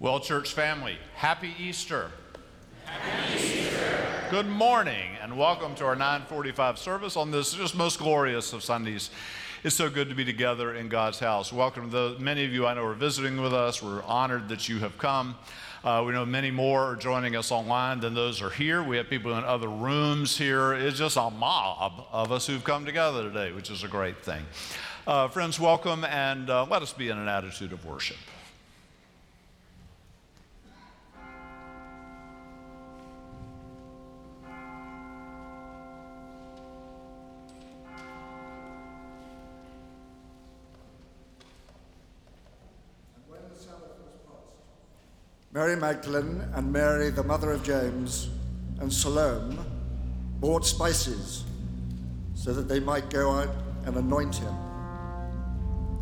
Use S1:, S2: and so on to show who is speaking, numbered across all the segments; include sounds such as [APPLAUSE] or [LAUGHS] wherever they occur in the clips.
S1: Well, church family, happy Easter. Happy Easter. Good morning and welcome to our 945 service on this just most glorious of Sundays. It's so good to be together in God's house. Welcome to the, many of you I know are visiting with us. We're honored that you have come. Uh, we know many more are joining us online than those are here. We have people in other rooms here. It's just a mob of us who've come together today, which is a great thing. Uh, friends, welcome and uh, let us be in an attitude of worship.
S2: Mary Magdalene and Mary, the mother of James, and Salome bought spices so that they might go out and anoint him.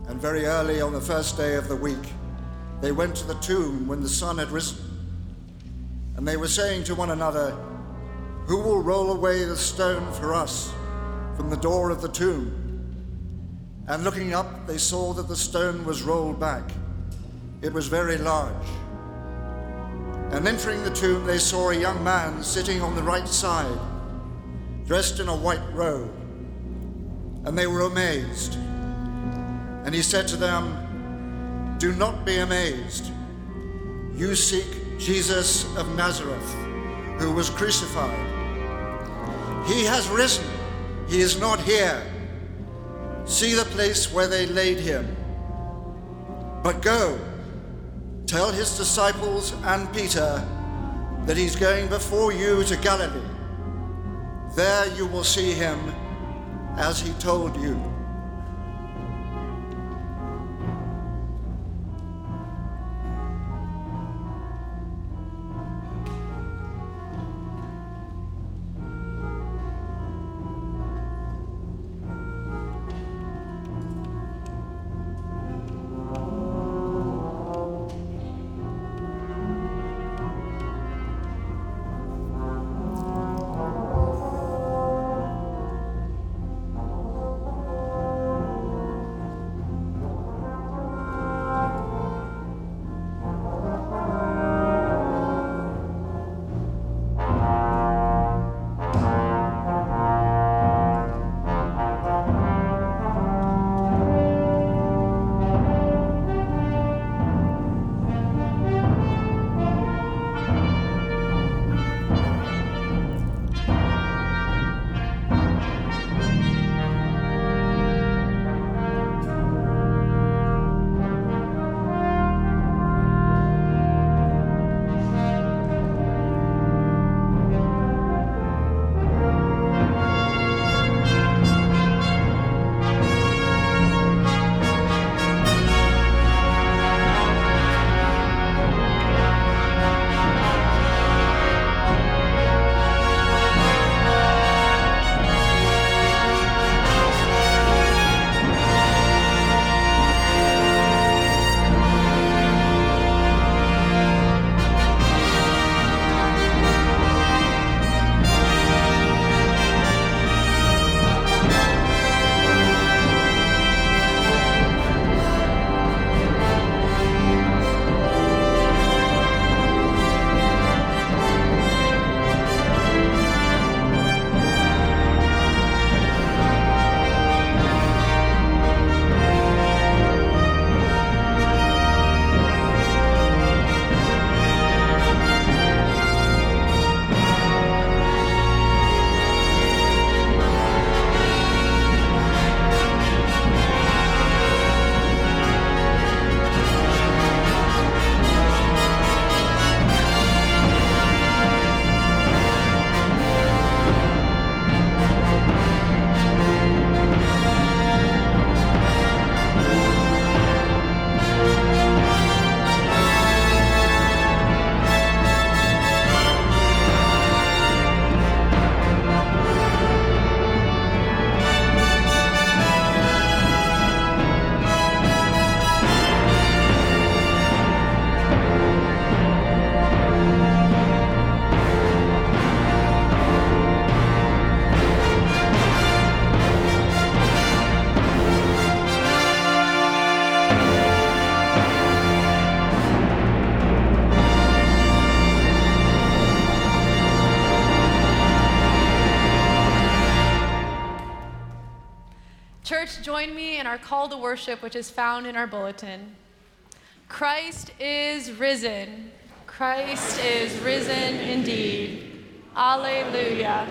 S2: And very early on the first day of the week, they went to the tomb when the sun had risen. And they were saying to one another, Who will roll away the stone for us from the door of the tomb? And looking up, they saw that the stone was rolled back. It was very large. And entering the tomb, they saw a young man sitting on the right side, dressed in a white robe. And they were amazed. And he said to them, Do not be amazed. You seek Jesus of Nazareth, who was crucified. He has risen. He is not here. See the place where they laid him. But go Tell his disciples and Peter that he's going before you to Galilee. There you will see him as he told you.
S3: Call to worship, which is found in our bulletin. Christ is risen. Christ is risen indeed. Alleluia.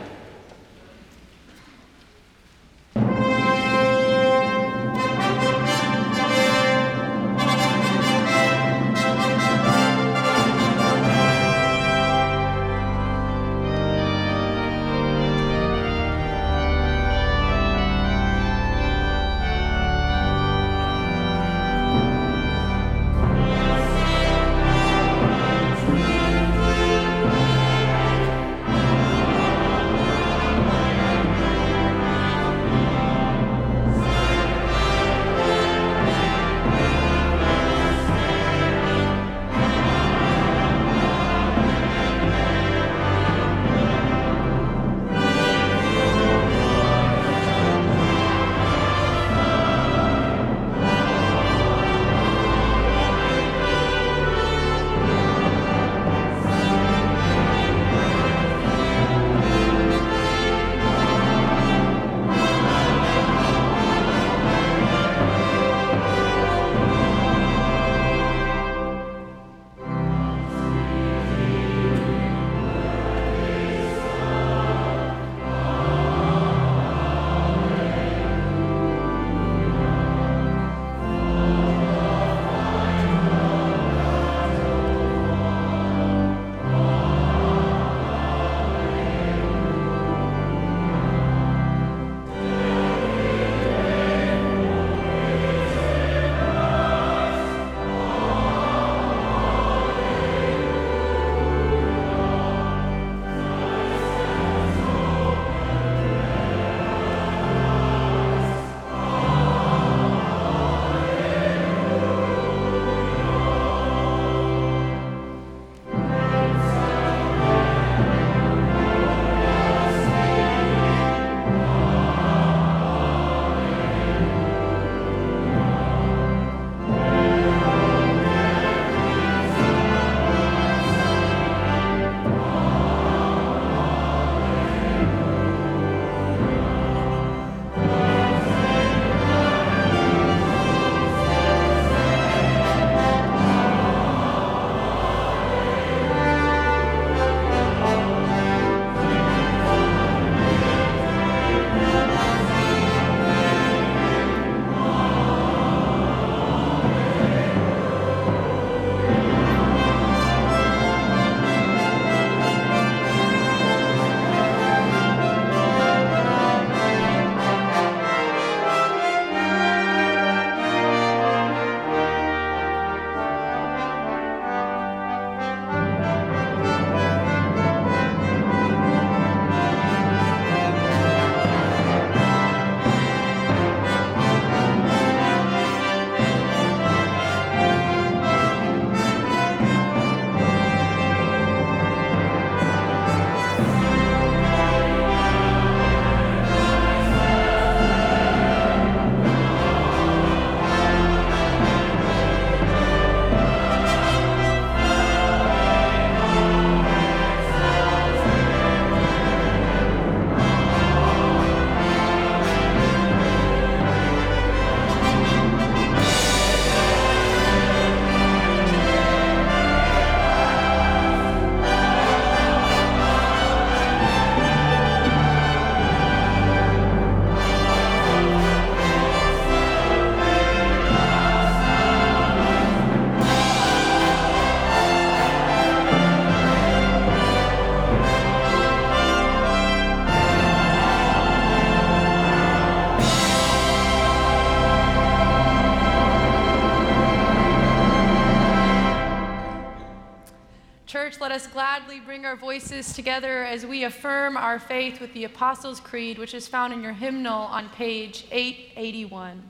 S3: Let us gladly bring our voices together as we affirm our faith with the Apostles' Creed, which is found in your hymnal on page 881.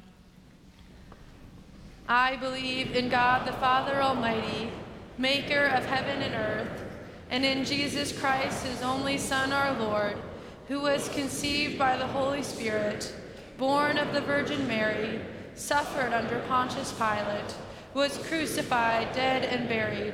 S3: I believe in God the Father Almighty, maker of heaven and earth, and in Jesus Christ, his only Son, our Lord, who was conceived by the Holy Spirit, born of the Virgin Mary, suffered under Pontius Pilate, was crucified, dead, and buried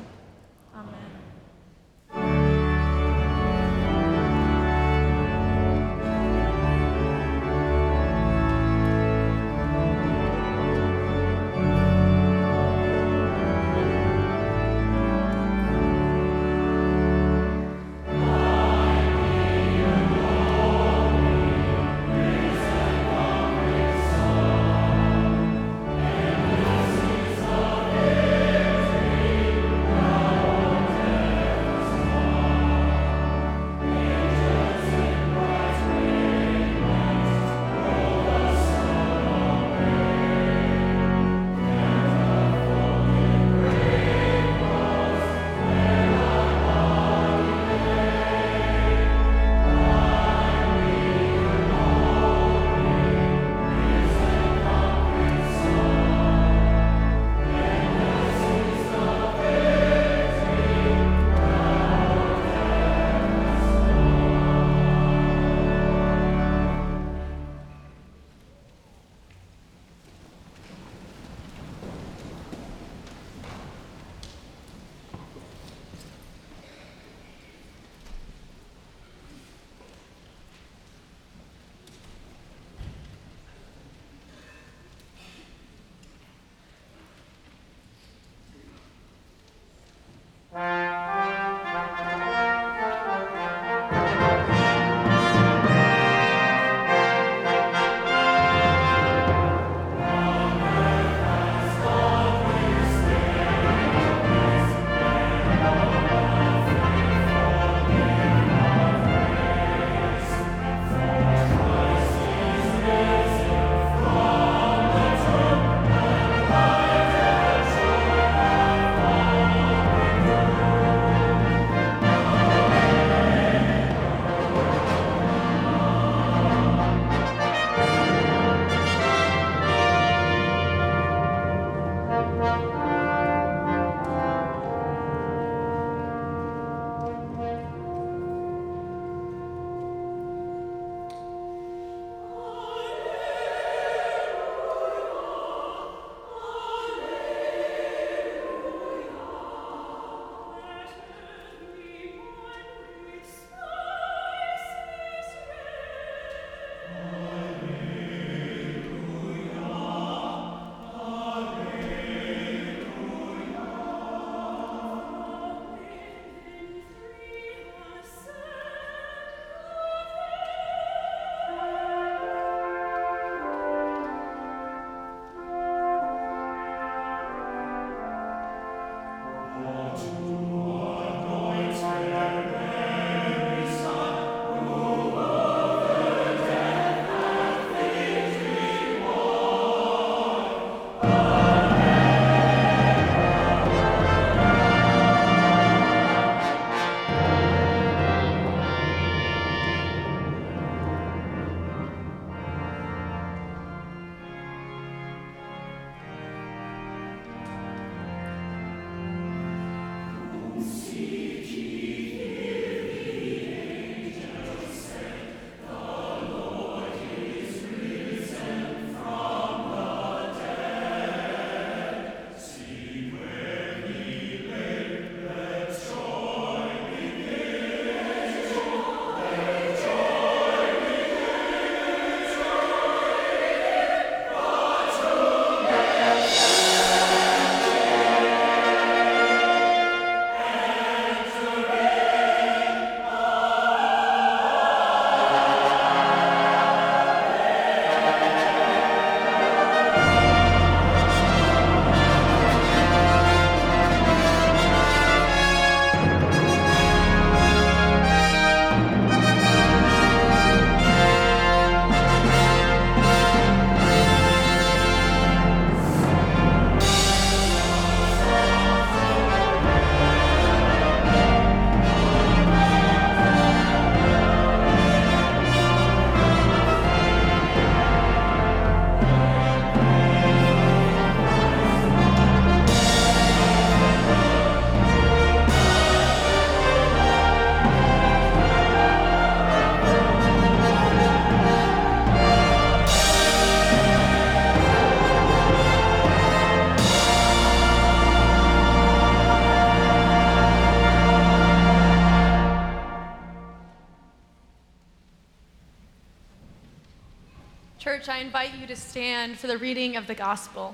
S3: Church, I invite you to stand for the reading of the gospel.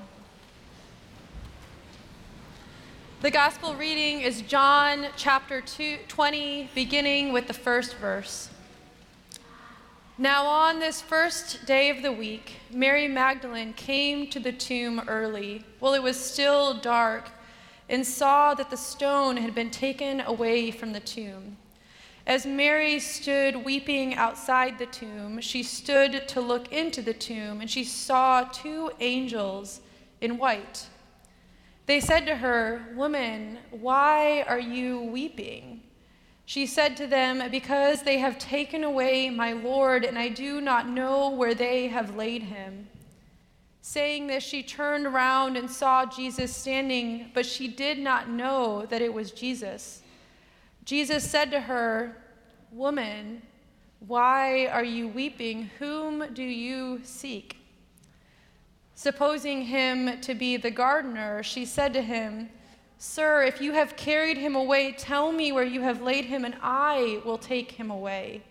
S3: The gospel reading is John chapter two, 20, beginning with the first verse. Now, on this first day of the week, Mary Magdalene came to the tomb early, while it was still dark, and saw that the stone had been taken away from the tomb. As Mary stood weeping outside the tomb, she stood to look into the tomb, and she saw two angels in white. They said to her, Woman, why are you weeping? She said to them, Because they have taken away my Lord, and I do not know where they have laid him. Saying this, she turned around and saw Jesus standing, but she did not know that it was Jesus. Jesus said to her, Woman, why are you weeping? Whom do you seek? Supposing him to be the gardener, she said to him, Sir, if you have carried him away, tell me where you have laid him, and I will take him away.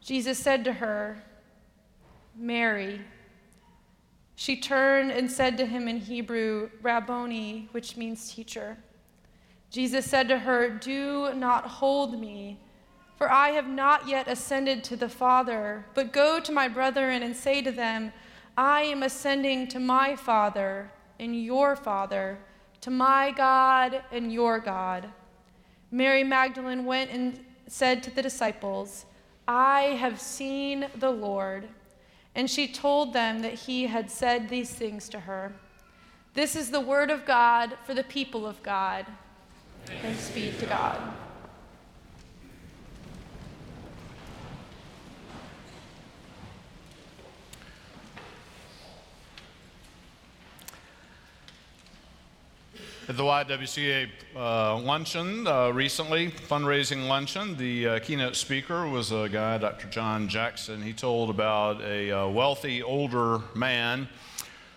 S3: Jesus said to her, Mary. She turned and said to him in Hebrew, Rabboni, which means teacher. Jesus said to her, Do not hold me, for I have not yet ascended to the Father, but go to my brethren and say to them, I am ascending to my Father and your Father, to my God and your God. Mary Magdalene went and said to the disciples, I have seen the Lord. And she told them that he had said these things to her. This is the word of God for the people of God. Thanks be to God.
S1: At the YWCA uh, luncheon uh, recently, fundraising luncheon, the uh, keynote speaker was a guy, Dr. John Jackson. He told about a uh, wealthy older man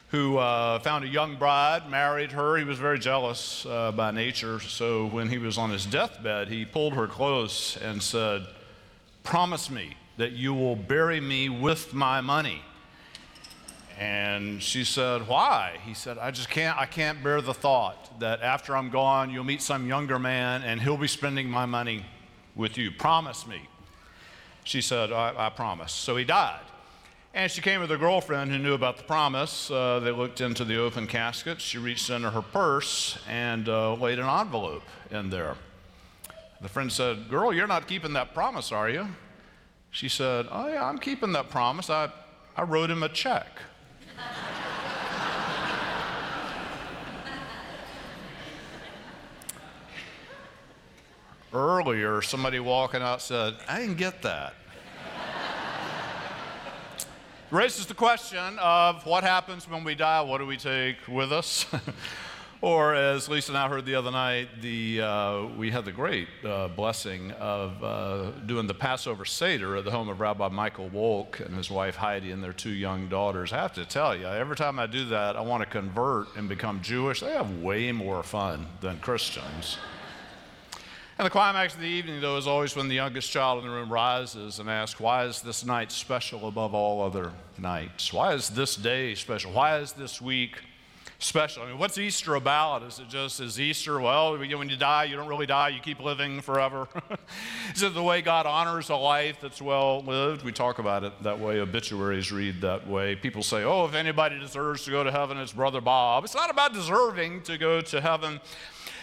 S1: who uh, found a young bride, married her. He was very jealous uh, by nature, so when he was on his deathbed, he pulled her close and said, Promise me that you will bury me with my money. And she said, Why? He said, I just can't, I can't bear the thought that after I'm gone, you'll meet some younger man and he'll be spending my money with you. Promise me. She said, I, I promise. So he died. And she came with her girlfriend who knew about the promise. Uh, they looked into the open casket. She reached into her purse and uh, laid an envelope in there. The friend said, Girl, you're not keeping that promise, are you? She said, Oh, yeah, I'm keeping that promise. I, I wrote him a check. [LAUGHS] Earlier, somebody walking out said, I didn't get that. Raises the question of what happens when we die? What do we take with us? [LAUGHS] or, as Lisa and I heard the other night, the, uh, we had the great uh, blessing of uh, doing the Passover Seder at the home of Rabbi Michael Wolk and his wife Heidi and their two young daughters. I have to tell you, every time I do that, I want to convert and become Jewish. They have way more fun than Christians. And the climax of the evening, though, is always when the youngest child in the room rises and asks, Why is this night special above all other nights? Why is this day special? Why is this week special? I mean, what's Easter about? Is it just, is Easter, well, when you die, you don't really die, you keep living forever? [LAUGHS] is it the way God honors a life that's well lived? We talk about it that way. Obituaries read that way. People say, Oh, if anybody deserves to go to heaven, it's Brother Bob. It's not about deserving to go to heaven.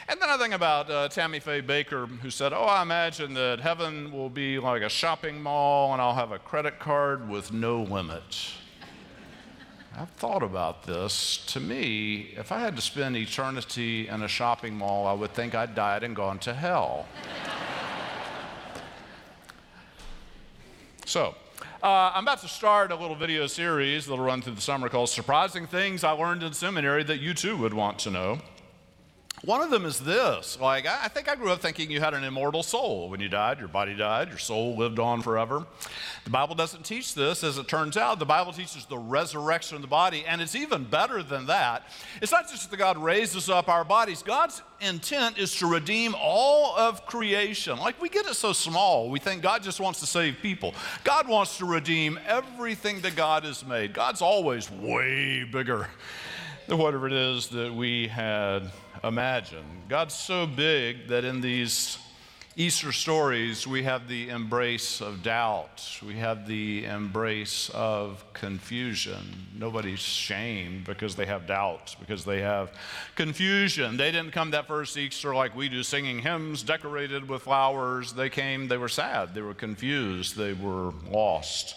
S1: And then I think about uh, Tammy Faye Bakker, who said, Oh, I imagine that heaven will be like a shopping mall and I'll have a credit card with no limit. I've thought about this. To me, if I had to spend eternity in a shopping mall, I would think I'd died and gone to hell. so, uh, I'm about to start a little video series that'll run through the summer called Surprising Things I Learned in Seminary That You Too Would Want to Know. One of them is this like, I think I grew up thinking you had an immortal soul. When you died, your body died, your soul lived on forever. The Bible doesn't teach this, as it turns out. The Bible teaches the resurrection of the body, and it's even better than that. It's not just that God raises up our bodies, God's intent is to redeem all of creation. Like, we get it so small, we think God just wants to save people. God wants to redeem everything that God has made. God's always way bigger than whatever it is that we had imagined. God's so big that in these Easter stories, we have the embrace of doubt. We have the embrace of confusion. Nobody's shamed because they have doubts, because they have confusion. They didn't come that first Easter like we do, singing hymns decorated with flowers. They came, they were sad, they were confused, they were lost,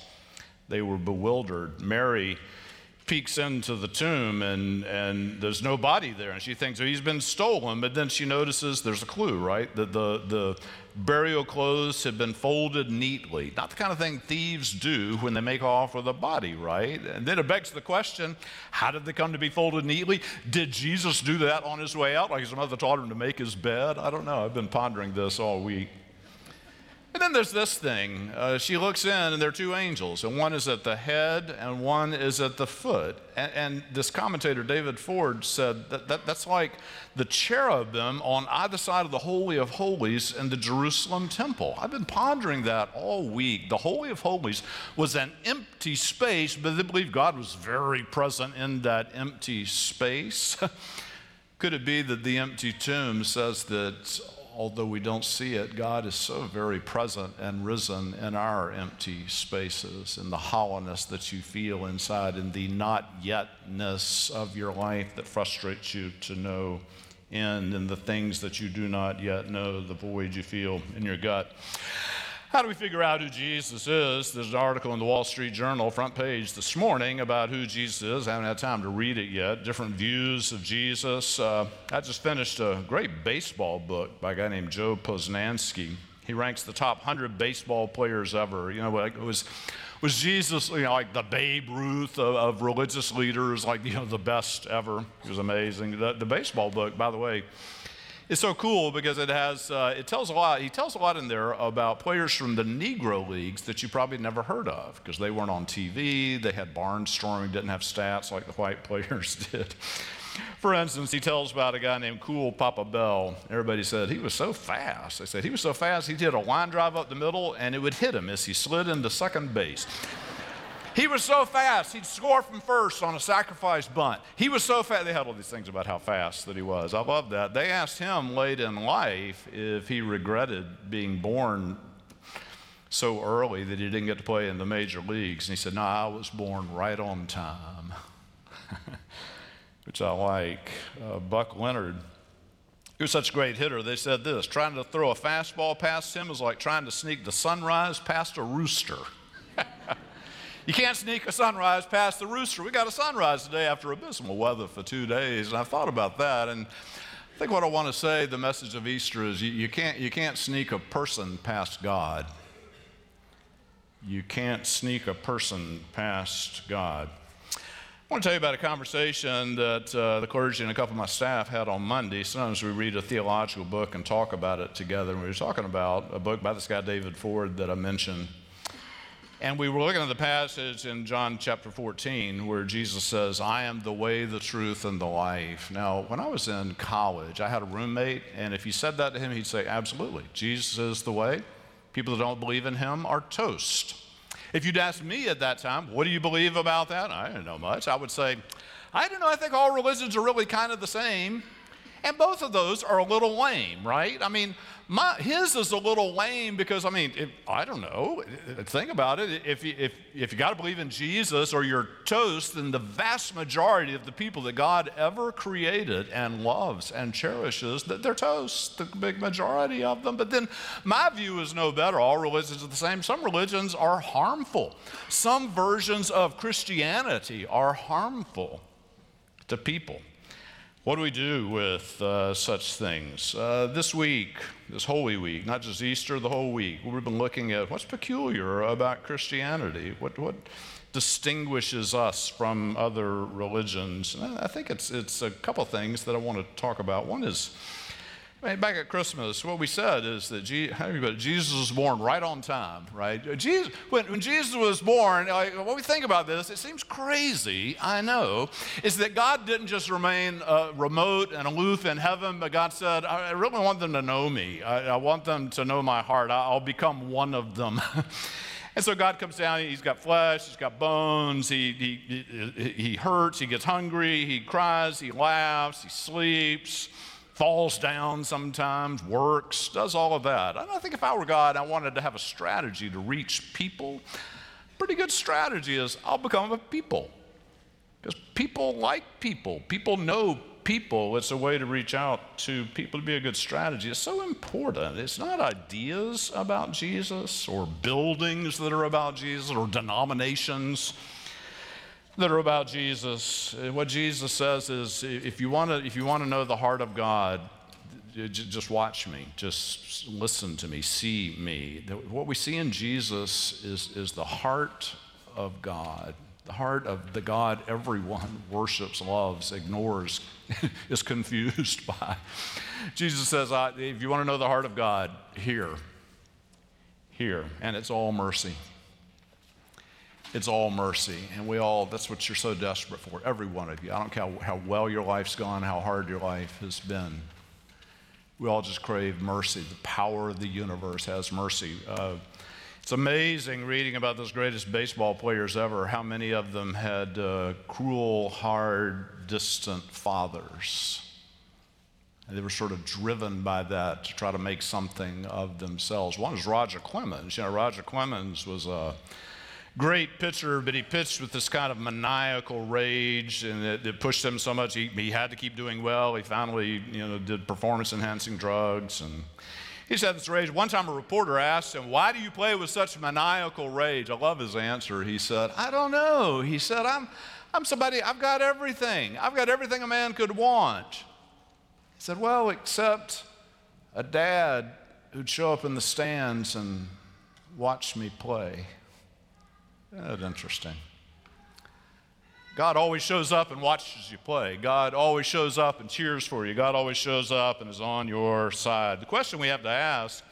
S1: they were bewildered. Mary peeks into the tomb and, and there's no body there. And she thinks, oh, he's been stolen. But then she notices there's a clue, right? That the, the burial clothes have been folded neatly. Not the kind of thing thieves do when they make off with a body, right? And then it begs the question how did they come to be folded neatly? Did Jesus do that on his way out? Like his mother taught him to make his bed? I don't know. I've been pondering this all week. And then there's this thing. Uh, she looks in, and there are two angels, and one is at the head, and one is at the foot. And, and this commentator, David Ford, said that, that that's like the cherubim on either side of the Holy of Holies in the Jerusalem temple. I've been pondering that all week. The Holy of Holies was an empty space, but they believe God was very present in that empty space. [LAUGHS] Could it be that the empty tomb says that although we don't see it, God is so very present and risen in our empty spaces, in the hollowness that you feel inside, in the not yetness of your life that frustrates you to no end, in the things that you do not yet know, the void you feel in your gut. How do we figure out who Jesus is? There's an article in the Wall Street Journal, front page this morning, about who Jesus is. I haven't had time to read it yet. Different views of Jesus. Uh, I just finished a great baseball book by a guy named Joe Posnanski. He ranks the top 100 baseball players ever. You know, it was, was Jesus, you know, like the Babe Ruth of, of religious leaders, like, you know, the best ever. It was amazing. The, the baseball book, by the way, it's so cool because it has uh, it tells a lot he tells a lot in there about players from the negro leagues that you probably never heard of because they weren't on tv they had barnstorming didn't have stats like the white [LAUGHS] players did. For instance he tells about a guy named cool papa bell. Everybody said he was so fast they said he was so fast he did a line drive up the middle and it would hit him as he slid into second base he was so fast, he'd score from first on a sacrifice bunt. He was so fast. They had all these things about how fast that he was. I love that. They asked him late in life if he regretted being born so early that he didn't get to play in the major leagues. And he said, No, I was born right on time, [LAUGHS] which I like. Uh, Buck Leonard. He was such a great hitter. They said this trying to throw a fastball past him is like trying to sneak the sunrise past a rooster. [LAUGHS] You can't sneak a sunrise past the rooster. We got a sunrise today after abysmal weather for two days, and I thought about that. And I think what I want to say, the message of Easter is you, you, can't, you can't sneak a person past God. You can't sneak a person past God. I want to tell you about a conversation that uh, the clergy and a couple of my staff had on Monday. Sometimes we read a theological book and talk about it together. And we were talking about a book by this guy, David Ford, that I mentioned and we were looking at the passage in John chapter 14 where Jesus says, I am the way, the truth, and the life. Now, when I was in college, I had a roommate, and if you said that to him, he'd say, Absolutely. Jesus is the way. People that don't believe in him are toast. If you'd asked me at that time, What do you believe about that? I didn't know much. I would say, I don't know. I think all religions are really kind of the same. And both of those are a little lame, right? I mean, my, his is a little lame because, I mean, if, I don't know. Think about it. If you, if, if you got to believe in Jesus or you're toast, then the vast majority of the people that God ever created and loves and cherishes, they're toast, the big majority of them. But then my view is no better. All religions are the same. Some religions are harmful, some versions of Christianity are harmful to people. What do we do with uh, such things? Uh, this week, this Holy Week, not just Easter, the whole week, we've been looking at what's peculiar about Christianity. What, what distinguishes us from other religions. And I think it's, it's a couple things that I want to talk about. One is, back at Christmas, what we said is that Jesus was born right on time, right? Jesus, when, when Jesus was born, like, when we think about this, it seems crazy, I know, is that God didn't just remain uh, remote and aloof in heaven, but God said, I really want them to know me. I, I want them to know my heart. I'll become one of them. [LAUGHS] And so God comes down, he's got flesh, he's got bones, he, he, he hurts, he gets hungry, he cries, he laughs, he sleeps falls down sometimes, works, does all of that. And I think if I were God, I wanted to have a strategy to reach people. Pretty good strategy is I'll become a people. Because people like people, people know people. It's a way to reach out to people to be a good strategy. It's so important. It's not ideas about Jesus or buildings that are about Jesus or denominations that are about Jesus. What Jesus says is if you want to if you want to know the heart of God, just watch me, just listen to me, see me. What we see in Jesus is, is the heart of God, the heart of the God everyone worships, loves, ignores, [LAUGHS] is confused [LAUGHS] by. Jesus says, if you want to know the heart of God, here, here, and it's all mercy. It's all mercy. And we all, that's what you're so desperate for, every one of you. I don't care how well your life's gone, how hard your life has been. We all just crave mercy. The power of the universe has mercy. Uh, it's amazing reading about those greatest baseball players ever, how many of them had uh, cruel, hard, distant fathers. And they were sort of driven by that to try to make something of themselves. One was Roger Clemens. You know, Roger Clemens was a great pitcher, but he pitched with this kind of maniacal rage, and it, it pushed him so much he, he, had to keep doing well. He finally, you know, did performance-enhancing drugs, and he had this rage. One time, a reporter asked him, "Why do you play with such maniacal rage?" I love his answer. He said, "I don't know." He said, "I'm, I'm somebody. I've got everything. I've got everything a man could want." He said, "Well, except a dad who'd show up in the stands and watch me play." That's interesting. God always shows up and watches you play. God always shows up and cheers for you. God always shows up and is on your side. The question we have to ask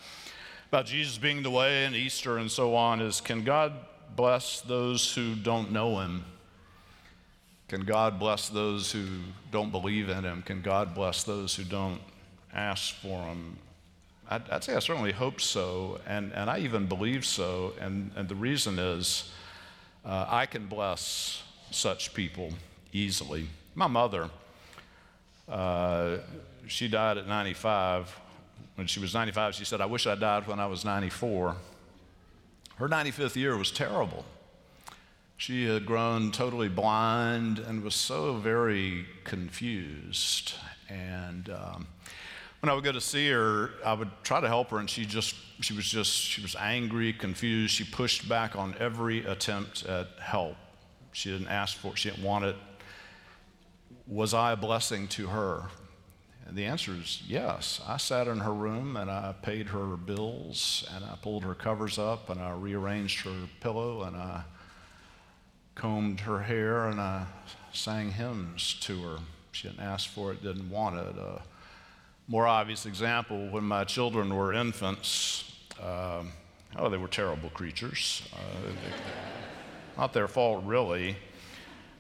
S1: about Jesus being the way and Easter and so on is can God bless those who don't know him? Can God bless those who don't believe in him? Can God bless those who don't ask for him? I'd, I'd say I certainly hope so, and, and I even believe so. And, and the reason is uh, I can bless such people easily. My mother, uh, she died at 95. When she was 95, she said, I wish I died when I was 94. Her 95th year was terrible. She had grown totally blind and was so very confused. And um, when I would go to see her, I would try to help her, and she just she was just she was angry, confused. She pushed back on every attempt at help. She didn't ask for it. She didn't want it. Was I a blessing to her? And the answer is yes. I sat in her room and I paid her bills and I pulled her covers up and I rearranged her pillow and I combed her hair and I sang hymns to her. She didn't ask for it, didn't want it. Uh, more obvious example when my children were infants, uh, oh, they were terrible creatures. Uh, not their fault, really.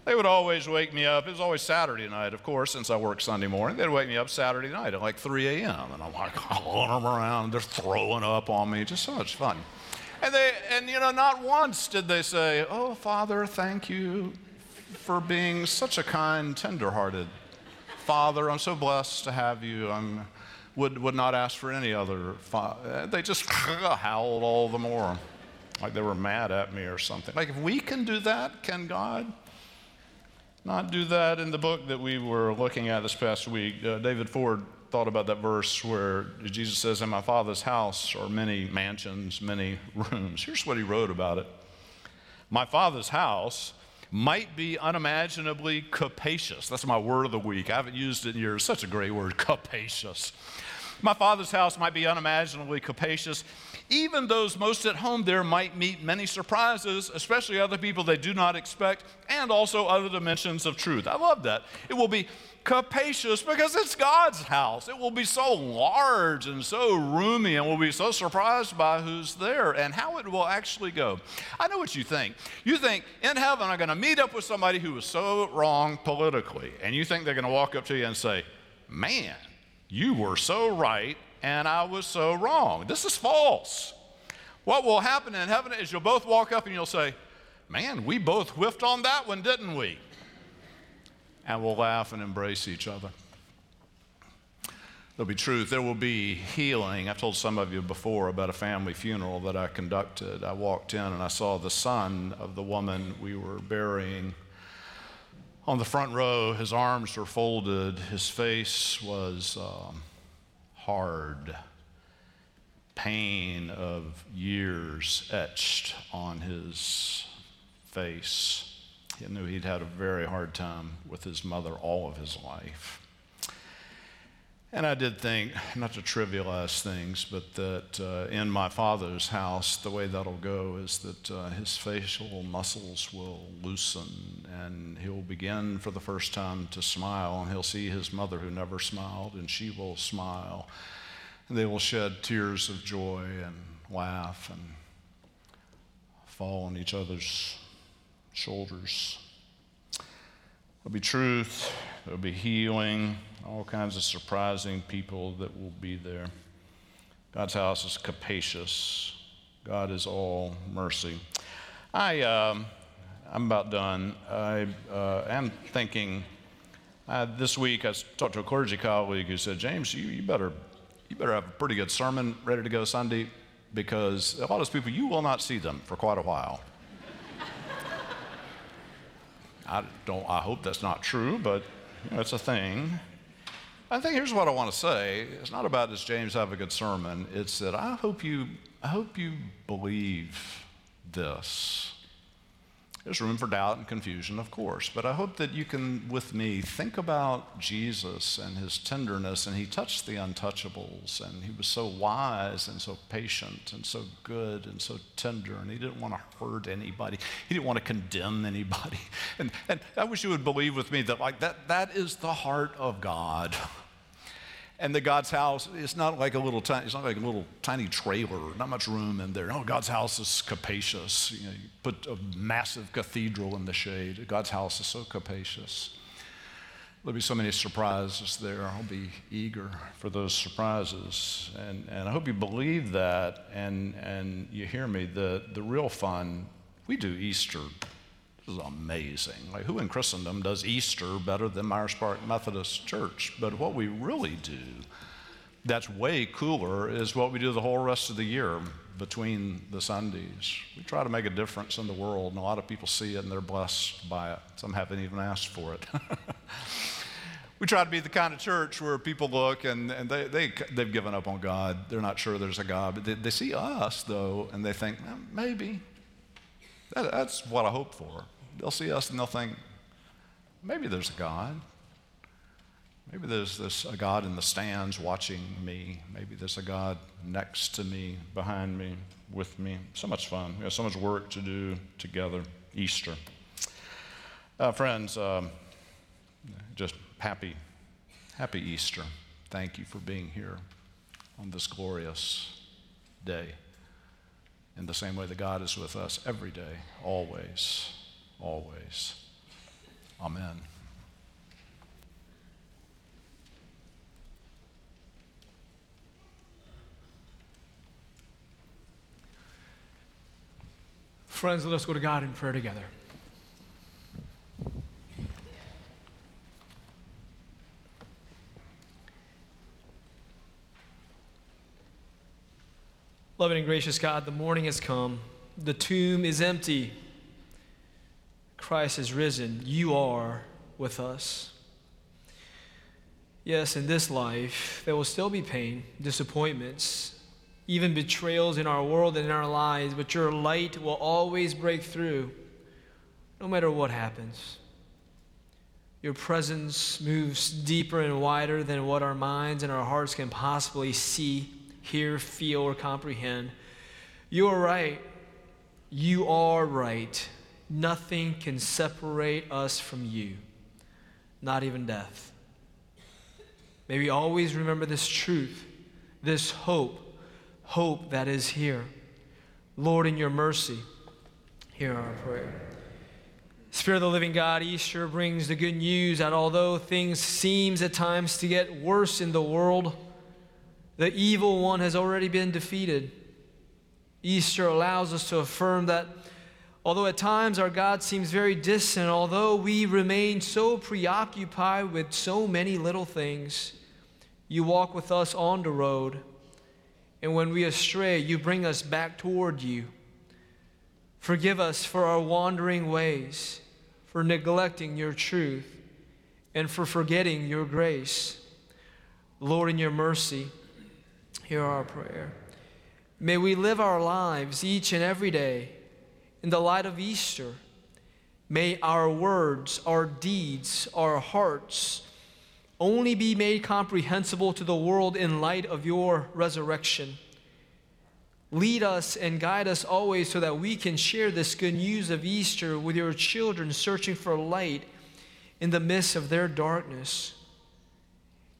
S1: They would always wake me up. It was always Saturday night, of course, since I work Sunday morning. They'd wake me up Saturday night at like 3 a.m. And I'm like hauling them around. They're throwing up on me. Just so much fun. And they, and you know, not once did they say, "Oh, Father, thank you for being such a kind, tender-hearted Father, I'm so blessed to have you. I would, would not ask for any other. Fa-. They just [LAUGHS] howled all the more, like they were mad at me or something. Like, if we can do that, can God not do that? In the book that we were looking at this past week, uh, David Ford thought about that verse where Jesus says, In my Father's house are many mansions, many rooms. Here's what he wrote about it My Father's house might be unimaginably capacious. That's my word of the week. I haven't used it in years. Such a great word, capacious. My father's house might be unimaginably capacious. Even those most at home there might meet many surprises, especially other people they do not expect, and also other dimensions of truth. I love that. It will be capacious because it's God's house. It will be so large and so roomy, and we'll be so surprised by who's there and how it will actually go. I know what you think. You think in heaven, I'm going to meet up with somebody who was so wrong politically, and you think they're going to walk up to you and say, Man, you were so right, and I was so wrong. This is false. What will happen in heaven is you'll both walk up and you'll say, Man, we both whiffed on that one, didn't we? And we'll laugh and embrace each other. There'll be truth. There will be healing. I've told some of you before about a family funeral that I conducted. I walked in and I saw the son of the woman we were burying on the front row. His arms were folded, his face was um, hard, pain of years etched on his face. He knew he'd had a very hard time with his mother all of his life. And I did think, not to trivialize things, but that uh, in my father's house, the way that'll go is that uh, his facial muscles will loosen and he'll begin for the first time to smile. And he'll see his mother, who never smiled, and she will smile. And they will shed tears of joy and laugh and fall on each other's shoulders. There'll be truth, there'll be healing, all kinds of surprising people that will be there. God's house is capacious. God is all mercy. I, um, I'm about done. I uh, am thinking uh, this week I talked to a clergy colleague who said, James, you, you, better, you better have a pretty good sermon ready to go Sunday because a lot of those people, you will not see them for quite a while. I don't. I hope that's not true, but you know, it's a thing. I think here's what I want to say. It's not about does James have a good sermon. It's that I hope you. I hope you believe this. There's room for doubt and confusion, of course, but I hope that you can, with me, think about Jesus and his tenderness, and he touched the untouchables, and he was so wise and so patient and so good and so tender, and he didn't want to hurt anybody. He didn't want to condemn anybody. [LAUGHS] And, and I wish you would believe with me that like that, that is the heart of God. [LAUGHS] And the God's house is not like a little tiny, it's not like a little tiny trailer, not much room in there. No, God's house is capacious. You, know, you put a massive cathedral in the shade. God's house is so capacious. There'll be so many surprises there. I'll be eager for those surprises. And, and I hope you believe that and, and you hear me. The, the real fun, we do Easter this is amazing. Like, who in Christendom does Easter better than Myers Park Methodist Church? But what we really do that's way cooler is what we do the whole rest of the year between the Sundays. We try to make a difference in the world, and a lot of people see it and they're blessed by it. Some haven't even asked for it. [LAUGHS] we try to be the kind of church where people look and, and they, they, they've given up on God. They're not sure there's a God, but they, they see us, though, and they think, maybe. That, that's what I hope for. They'll see us and they'll think, maybe there's a God. Maybe there's this, a God in the stands watching me. Maybe there's a God next to me, behind me, with me. So much fun. We have so much work to do together. Easter. Uh, friends, um, just happy, happy Easter. Thank you for being here on this glorious day in the same way that God is with us every day, always always. Amen.
S4: Friends, let us go to God in prayer together. Loving and gracious God, the morning has come. The tomb is empty. Christ has risen, you are with us. Yes, in this life, there will still be pain, disappointments, even betrayals in our world and in our lives, but your light will always break through, no matter what happens. Your presence moves deeper and wider than what our minds and our hearts can possibly see, hear, feel, or comprehend. You are right. You are right. Nothing can separate us from you, not even death. May we always remember this truth, this hope, hope that is here. Lord, in your mercy, hear our prayer. Spirit of the living God, Easter brings the good news that although things seems at times to get worse in the world, the evil one has already been defeated. Easter allows us to affirm that although at times our God seems very distant, although we remain so preoccupied with so many little things, you walk with us on the road. And when we astray, you bring us back toward you. Forgive us for our wandering ways, for neglecting your truth, and for forgetting your grace. Lord, in your mercy, hear our prayer. May we live our lives each and every day in the light of Easter. May our words, our deeds, our hearts only be made comprehensible to the world in light of your resurrection. Lead us and guide us always so that we can share this good news of Easter with your children searching for light in the midst of their darkness.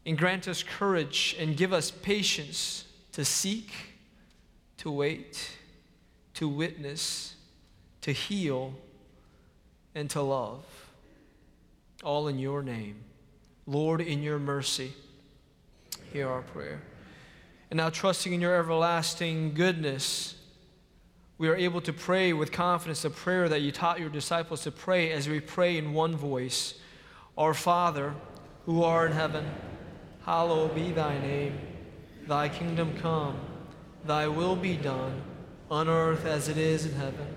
S4: And grant us courage and give us patience to seek, to wait, to witness, to heal, and to love. All in your name. Lord, in your mercy, hear our prayer. And now, trusting in your everlasting goodness, we are able to pray with confidence the prayer that you taught your disciples to pray as we pray in one voice Our Father, who art in heaven, hallowed be thy name. Thy kingdom come, thy will be done, on earth as it is in heaven.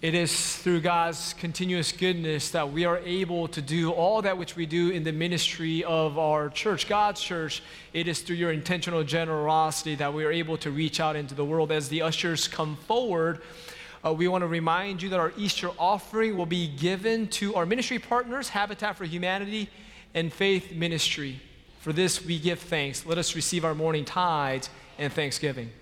S4: It is through God's continuous goodness that we are able to do all that which we do in the ministry of our church, God's church. It is through your intentional generosity that we are able to reach out into the world. As the ushers come forward, uh, we want to remind you that our Easter offering will be given to our ministry partners, Habitat for Humanity and Faith Ministry. For this, we give thanks. Let us receive our morning tithes and thanksgiving.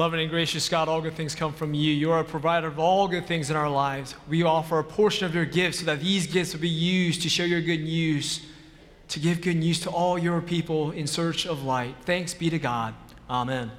S4: Loving and gracious God, all good things come from you. You are a provider of all good things in our lives. We offer a portion of your gifts so that these gifts will be used to share your good news, to give good news to all your people in search of light. Thanks be to God. Amen.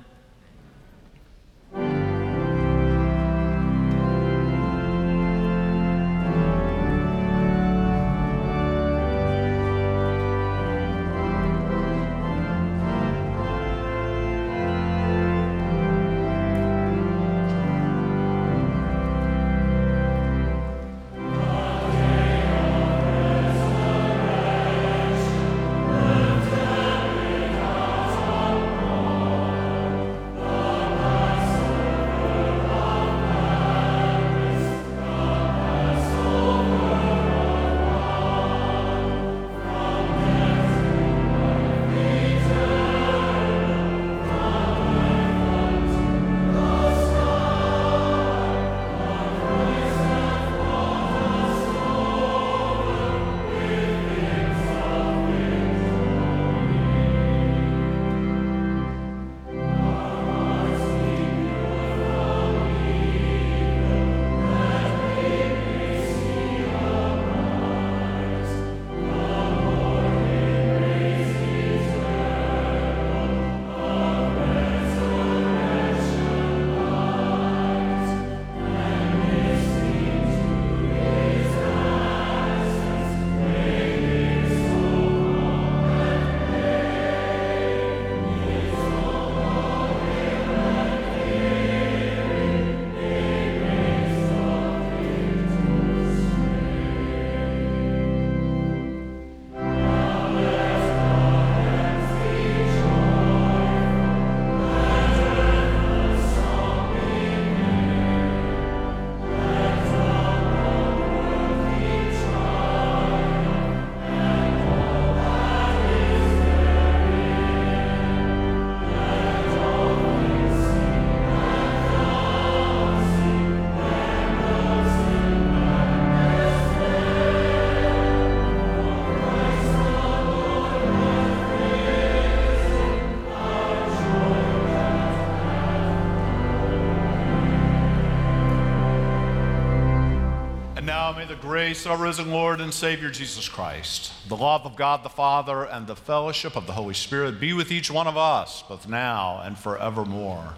S1: Grace of our risen Lord and Savior Jesus Christ, the love of God the Father, and the fellowship of the Holy Spirit be with each one of us, both now and forevermore.